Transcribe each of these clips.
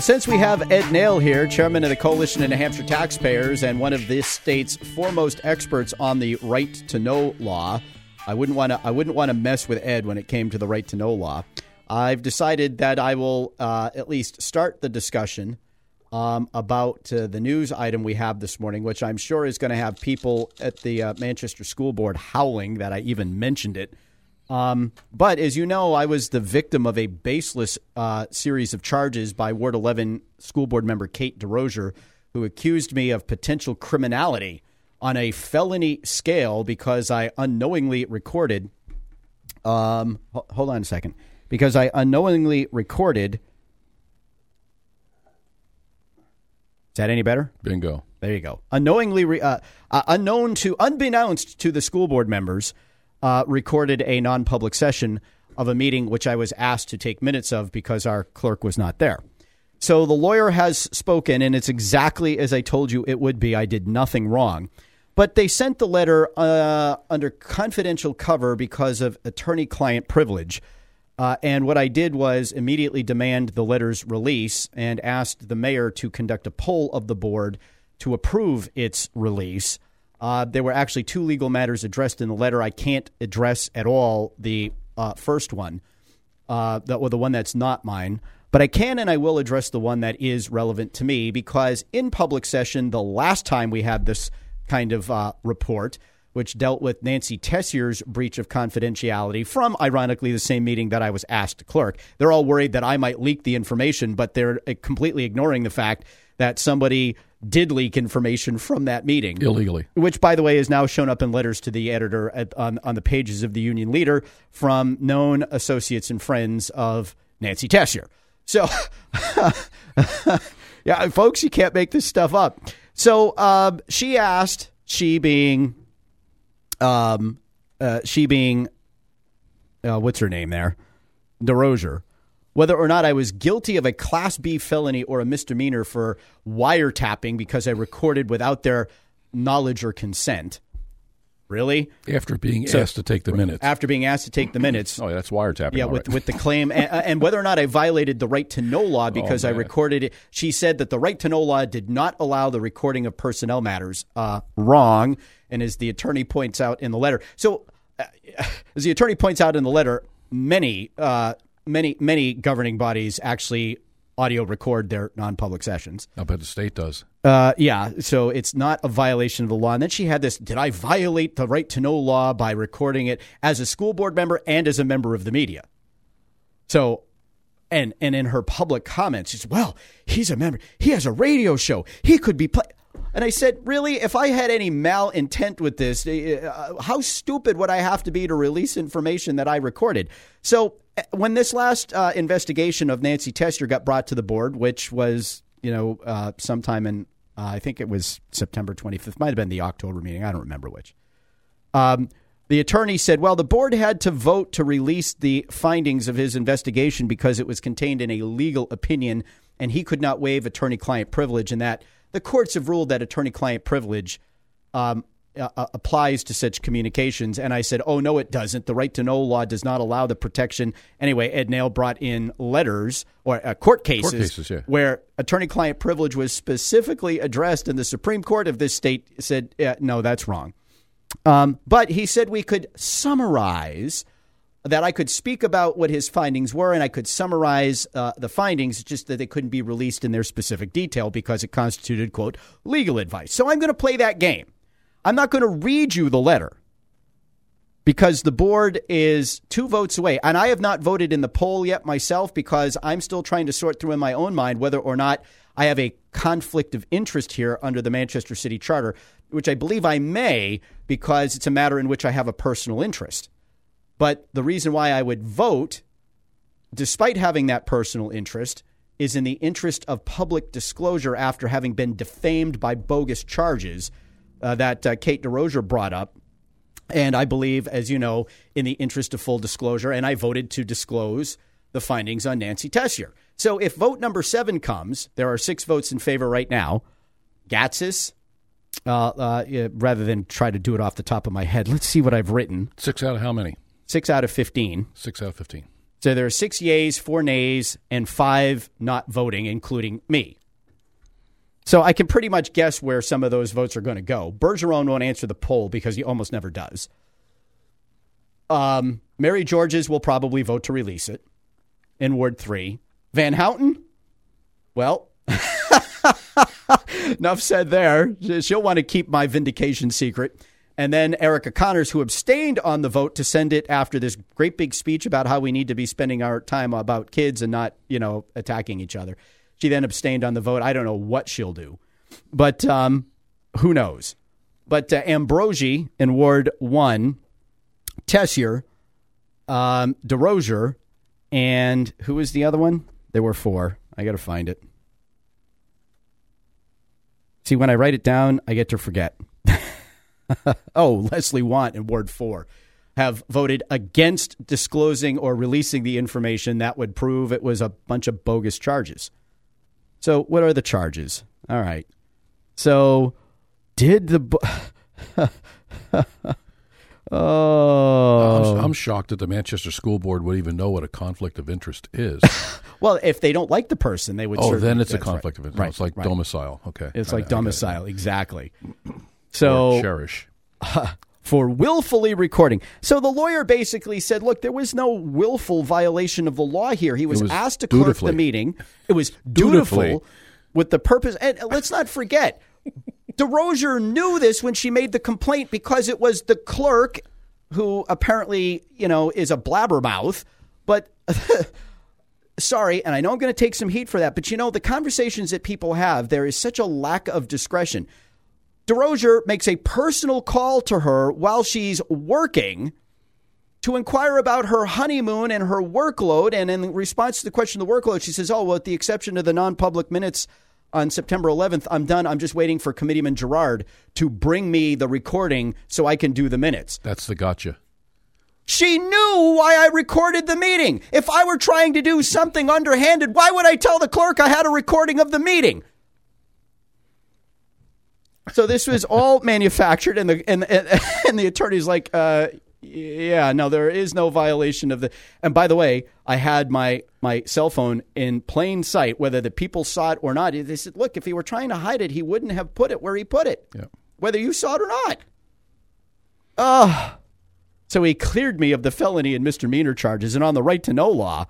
Since we have Ed Naile here, chairman of the Coalition of New Hampshire Taxpayers and one of this state's foremost experts on the right to know law, I wouldn't want to. I wouldn't want to mess with Ed when it came to the right to know law. I've decided that I will uh, at least start the discussion um, about uh, the news item we have this morning, which I'm sure is going to have people at the uh, Manchester School Board howling that I even mentioned it. Um, but as you know, I was the victim of a baseless uh, series of charges by Ward 11 school board member Kate Desrosiers, who accused me of potential criminality on a felony scale because I unknowingly recorded. Um, hold on a second. Because I unknowingly recorded. Is that any better? Bingo. There you go. Unknowingly, re- uh, uh, unknown to, unbeknownst to the school board members uh, recorded a non public session of a meeting which I was asked to take minutes of because our clerk was not there. So the lawyer has spoken, and it's exactly as I told you it would be. I did nothing wrong. But they sent the letter uh, under confidential cover because of attorney client privilege. Uh, and what I did was immediately demand the letter's release and asked the mayor to conduct a poll of the board to approve its release. Uh, there were actually two legal matters addressed in the letter. I can't address at all the uh, first one, uh, or the one that's not mine. But I can and I will address the one that is relevant to me because in public session, the last time we had this kind of uh, report, which dealt with Nancy Tessier's breach of confidentiality from, ironically, the same meeting that I was asked to clerk. They're all worried that I might leak the information, but they're uh, completely ignoring the fact that somebody did leak information from that meeting illegally, which, by the way, is now shown up in letters to the editor at, on on the pages of the Union Leader from known associates and friends of Nancy Tessier. So, yeah, folks, you can't make this stuff up. So um, she asked, she being, um, uh, she being, uh, what's her name there, Desrosiers whether or not I was guilty of a Class B felony or a misdemeanor for wiretapping because I recorded without their knowledge or consent. Really? After being so, asked to take the minutes. After being asked to take the minutes. oh, yeah, that's wiretapping. Yeah, with, right. with the claim. and, and, whether or not I violated the right to know law oh, because oh, I recorded it. She said that the right to know law did not allow the recording of personnel matters. Uh, wrong. And as the attorney points out in the letter. So, uh, as the attorney points out in the letter, many uh, many many governing bodies actually audio record their non-public sessions. I bet the state does. Uh, yeah, so it's not a violation of the law. And then she had this: Did I violate the right to know law by recording it as a school board member and as a member of the media? So, and and in her public comments, she's well, he's a member. He has a radio show. He could be. And I said, really, if I had any malintent with this, uh, how stupid would I have to be to release information that I recorded? So uh, when this last uh, investigation of Nancy Tessier got brought to the board, which was, you know, uh, sometime in, uh, I think it was September 25th, might have been the October meeting. I don't remember which. Um, the attorney said, well, the board had to vote to release the findings of his investigation because it was contained in a legal opinion and he could not waive attorney client privilege and that – the courts have ruled that attorney client privilege um, uh, uh, applies to such communications. And I said, oh, no, it doesn't. The right to know law does not allow the protection. Anyway, Ed Naile brought in letters or uh, court cases, court cases yeah. where attorney client privilege was specifically addressed, and the Supreme Court of this state said, no, that's wrong. Um, but he said we could summarize that I could speak about what his findings were and I could summarize uh, the findings, just that they couldn't be released in their specific detail because it constituted, quote, legal advice. So I'm going to play that game. I'm not going to read you the letter because the board is two votes away. And I have not voted in the poll yet myself because I'm still trying to sort through in my own mind whether or not I have a conflict of interest here under the Manchester City Charter, which I believe I may because it's a matter in which I have a personal interest. But the reason why I would vote, despite having that personal interest, is in the interest of public disclosure after having been defamed by bogus charges uh, that uh, Kate Desrosiers brought up. And I believe, as you know, in the interest of full disclosure, and I voted to disclose the findings on Nancy Tessier. So if vote number seven comes, there are six votes in favor right now. Gatsas. Uh, uh, rather than try to do it off the top of my head, let's see what I've written. Six out of how many? Six out of 15. Six out of 15. So there are six yays, four nays, and five not voting, including me. So I can pretty much guess where some of those votes are going to go. Bergeron won't answer the poll because he almost never does. Um, Mary Georges will probably vote to release it in Ward 3. Van Houten? Well, enough said there. She'll want to keep my vindication secret. And then Erica Connors, who abstained on the vote to send it after this great big speech about how we need to be spending our time about kids and not, you know, attacking each other. She then abstained on the vote. I don't know what she'll do, but um, who knows? But uh, Ambrogi in Ward 1, Tessier, um, Desrosiers, and who was the other one? There were four. I got to find it. See, when I write it down, I get to forget. oh, Leslie Want in Ward 4 have voted against disclosing or releasing the information that would prove it was a bunch of bogus charges. So, what are the charges? All right. So, did the. oh. I'm, I'm, shocked that the Manchester School Board would even know what a conflict of interest is. well, if they don't like the person, they would. Oh, then it's a conflict right. of interest. Right, it's like right. domicile. Okay. It's like I, domicile, I exactly. So or cherish. for willfully recording. So the lawyer basically said, look, there was no willful violation of the law here. He was, was asked to clerk the meeting. It was dutiful with the purpose. And let's not forget, Desrosiers knew this when she made the complaint because it was the clerk who apparently, you know, is a blabbermouth. But sorry, and I know I'm going to take some heat for that, but you know, the conversations that people have, there is such a lack of discretion. Desrosiers makes a personal call to her while she's working to inquire about her honeymoon and her workload. And in response to the question of the workload, she says, Oh, well, with the exception of the non public minutes on September 11th, I'm done. I'm just waiting for Committeeman Girard to bring me the recording so I can do the minutes. That's the gotcha. She knew why I recorded the meeting. If I were trying to do something underhanded, why would I tell the clerk I had a recording of the meeting? So this was all manufactured, and the and and, and the attorney's like, uh, yeah, no, there is no violation of the. And by the way, I had my my cell phone in plain sight, whether the people saw it or not. They said, look, if he were trying to hide it, he wouldn't have put it where he put it, yeah. whether you saw it or not. Ah. Uh, so he cleared me of the felony and misdemeanor charges, and on the right to know law,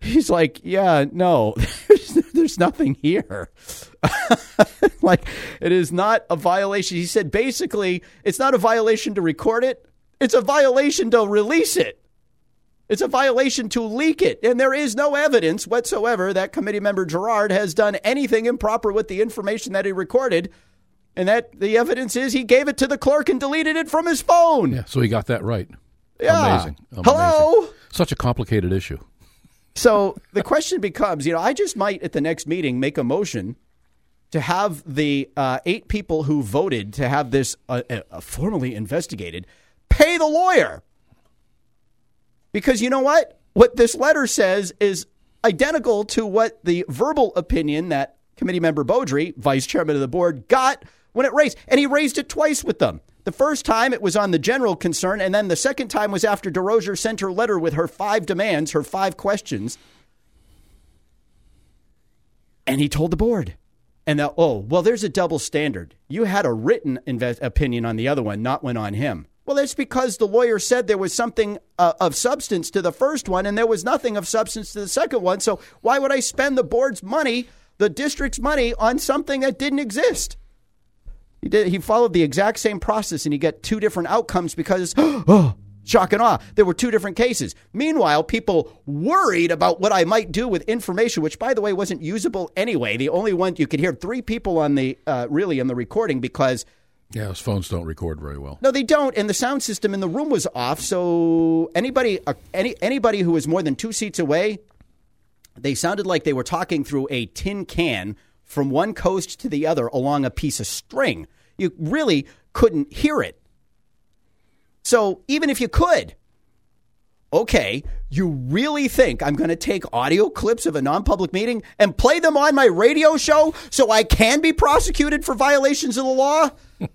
he's like, yeah, no, there's, there's nothing here. like, it is not a violation. He said basically, it's not a violation to record it, it's a violation to release it. It's a violation to leak it. And there is no evidence whatsoever that committee member Girard has done anything improper with the information that he recorded. And that the evidence is he gave it to the clerk and deleted it from his phone. Yeah, so he got that right. Yeah. Amazing. Amazing. Hello? Such a complicated issue. So the question becomes, you know, I just might at the next meeting make a motion to have the uh, eight people who voted to have this uh, uh, formally investigated pay the lawyer. Because you know what? What this letter says is identical to what the verbal opinion that committee member Beaudry, vice chairman of the board, got when it raised. And he raised it twice with them. The first time it was on the general concern, and then the second time was after Desrosiers sent her letter with her five demands, her five questions. And he told the board. And that, oh, well, there's a double standard. You had a written invest- opinion on the other one, not one on him. Well, that's because the lawyer said there was something uh, of substance to the first one, and there was nothing of substance to the second one. So why would I spend the board's money, the district's money, on something that didn't exist? He did. He followed the exact same process, and he got two different outcomes because, oh, shock and awe, there were two different cases. Meanwhile, people worried about what I might do with information, which, by the way, wasn't usable anyway. The only one you could hear three people on the uh, really in the recording because. Yeah, those phones don't record very well. No, they don't, and the sound system in the room was off. So anybody, uh, any anybody who was more than two seats away, they sounded like they were talking through a tin can from one coast to the other along a piece of string. You really couldn't hear it. So even if you could, okay, you really think I'm going to take audio clips of a non public meeting and play them on my radio show so I can be prosecuted for violations of the law?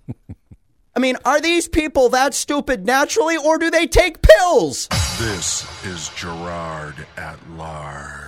I mean, are these people that stupid naturally or do they take pills? This is Girard at Large.